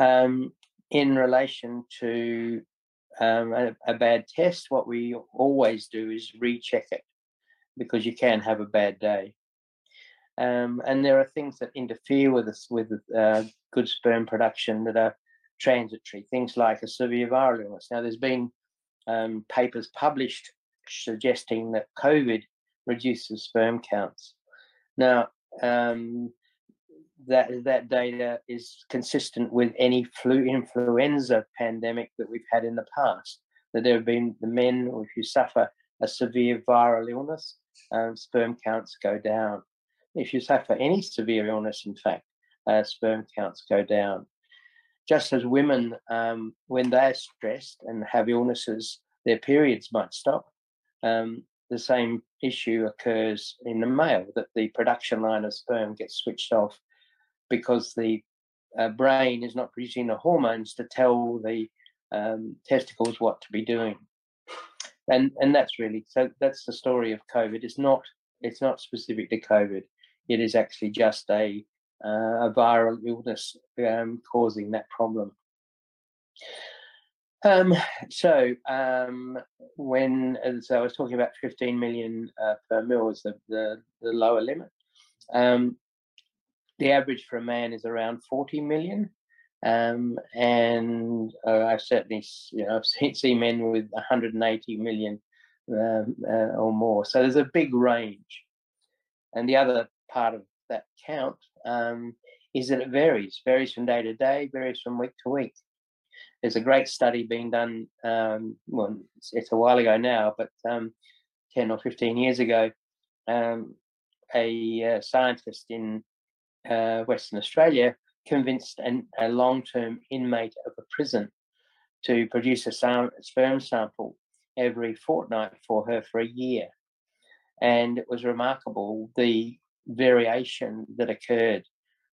Um, in relation to um, a, a, bad test, what we always do is recheck it because you can have a bad day. Um, and there are things that interfere with us with uh, good sperm production that are transitory, things like a severe viral illness. Now, there's been um, papers published suggesting that COVID reduces sperm counts. Now, um, that that data is consistent with any flu influenza pandemic that we've had in the past. That there have been the men, you suffer a severe viral illness, um, sperm counts go down. If you suffer any severe illness, in fact, uh, sperm counts go down. Just as women, um, when they're stressed and have illnesses, their periods might stop. Um, the same issue occurs in the male, that the production line of sperm gets switched off because the uh, brain is not producing the hormones to tell the um, testicles what to be doing. And and that's really so that's the story of COVID. It's not it's not specific to COVID. It is actually just a uh, a viral illness um, causing that problem. Um, so um, when so I was talking about 15 million uh, per mil is the, the, the lower limit. Um, the average for a man is around 40 million. Um, and uh, I've certainly, you know, I've seen, seen men with 180 million um, uh, or more. So there's a big range. And the other part of that count um, is that it varies, varies from day to day, varies from week to week. There's a great study being done, um, well, it's, it's, a while ago now, but um, 10 or 15 years ago, um, a uh, scientist in uh, Western Australia convinced an, a long term inmate of a prison to produce a sperm sample every fortnight for her for a year. And it was remarkable the variation that occurred.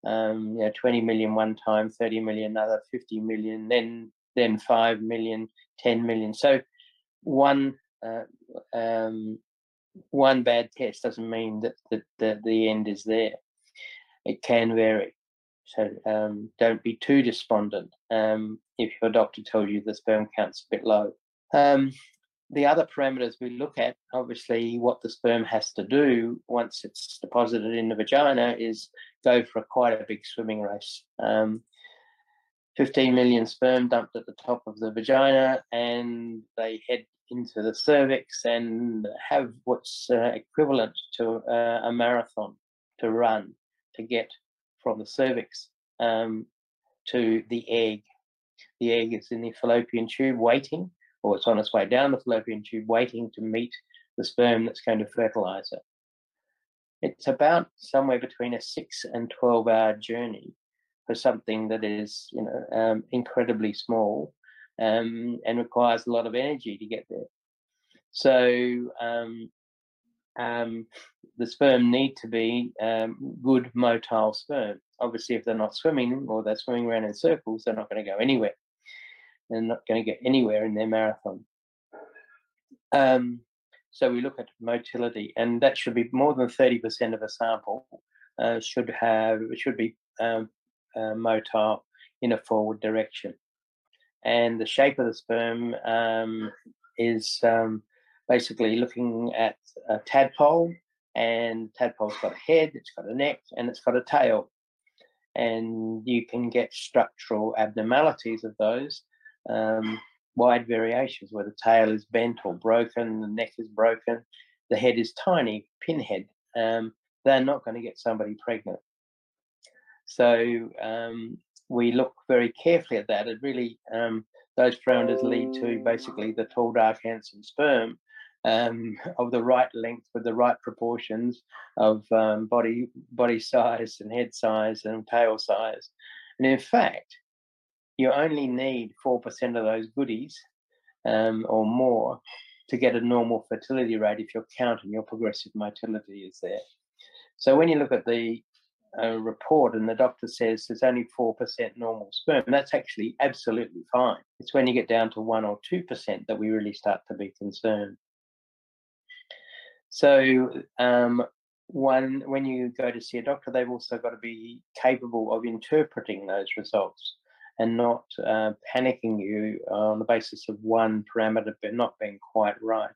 Um, you know, 20 million one time, 30 million another, 50 million, then then 5 million, 10 million. So one uh, um, one bad test doesn't mean that, that, that the end is there it can vary. So um, don't be too despondent um, if your doctor tells you the sperm count's a bit low. Um, the other parameters we look at, obviously, what the sperm has to do once it's deposited in the vagina is go for a, quite a big swimming race. Um, 15 million sperm dumped at the top of the vagina, and they head into the cervix and have what's uh, equivalent to uh, a marathon to run to get from the cervix um, to the egg. The egg is in the fallopian tube waiting, or it's on its way down the fallopian tube waiting to meet the sperm that's going to fertilize it. It's about somewhere between a six and 12 hour journey for something that is, you know, um, incredibly small um, and requires a lot of energy to get there. So um, um, the sperm need to be um, good motile sperm. Obviously, if they're not swimming or they're swimming around in circles, they're not going to go anywhere. They're not going to get anywhere in their marathon. Um, so we look at motility, and that should be more than thirty percent of a sample uh, should have should be um, uh, motile in a forward direction, and the shape of the sperm um, is um, basically looking at a tadpole, and tadpole's got a head, it's got a neck, and it's got a tail. and you can get structural abnormalities of those. Um, wide variations where the tail is bent or broken, the neck is broken, the head is tiny, pinhead. Um, they're not going to get somebody pregnant. So um, we look very carefully at that. It really, um, those parameters lead to basically the tall, dark, handsome sperm um, of the right length with the right proportions of um, body body size and head size and tail size. And in fact, you only need 4% of those goodies um, or more to get a normal fertility rate if you're counting your progressive motility is there. So when you look at the uh, report and the doctor says there's only 4% normal sperm, that's actually absolutely fine. It's when you get down to 1 or 2% that we really start to be concerned. So um, one, when you go to see a doctor, they've also got to be capable of interpreting those results and not uh, panicking you on the basis of one parameter but not being quite right.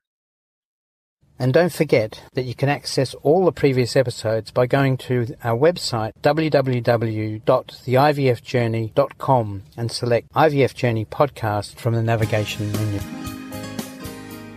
And don't forget that you can access all the previous episodes by going to our website www.theivfjourney.com and select IVF Journey Podcast from the navigation menu.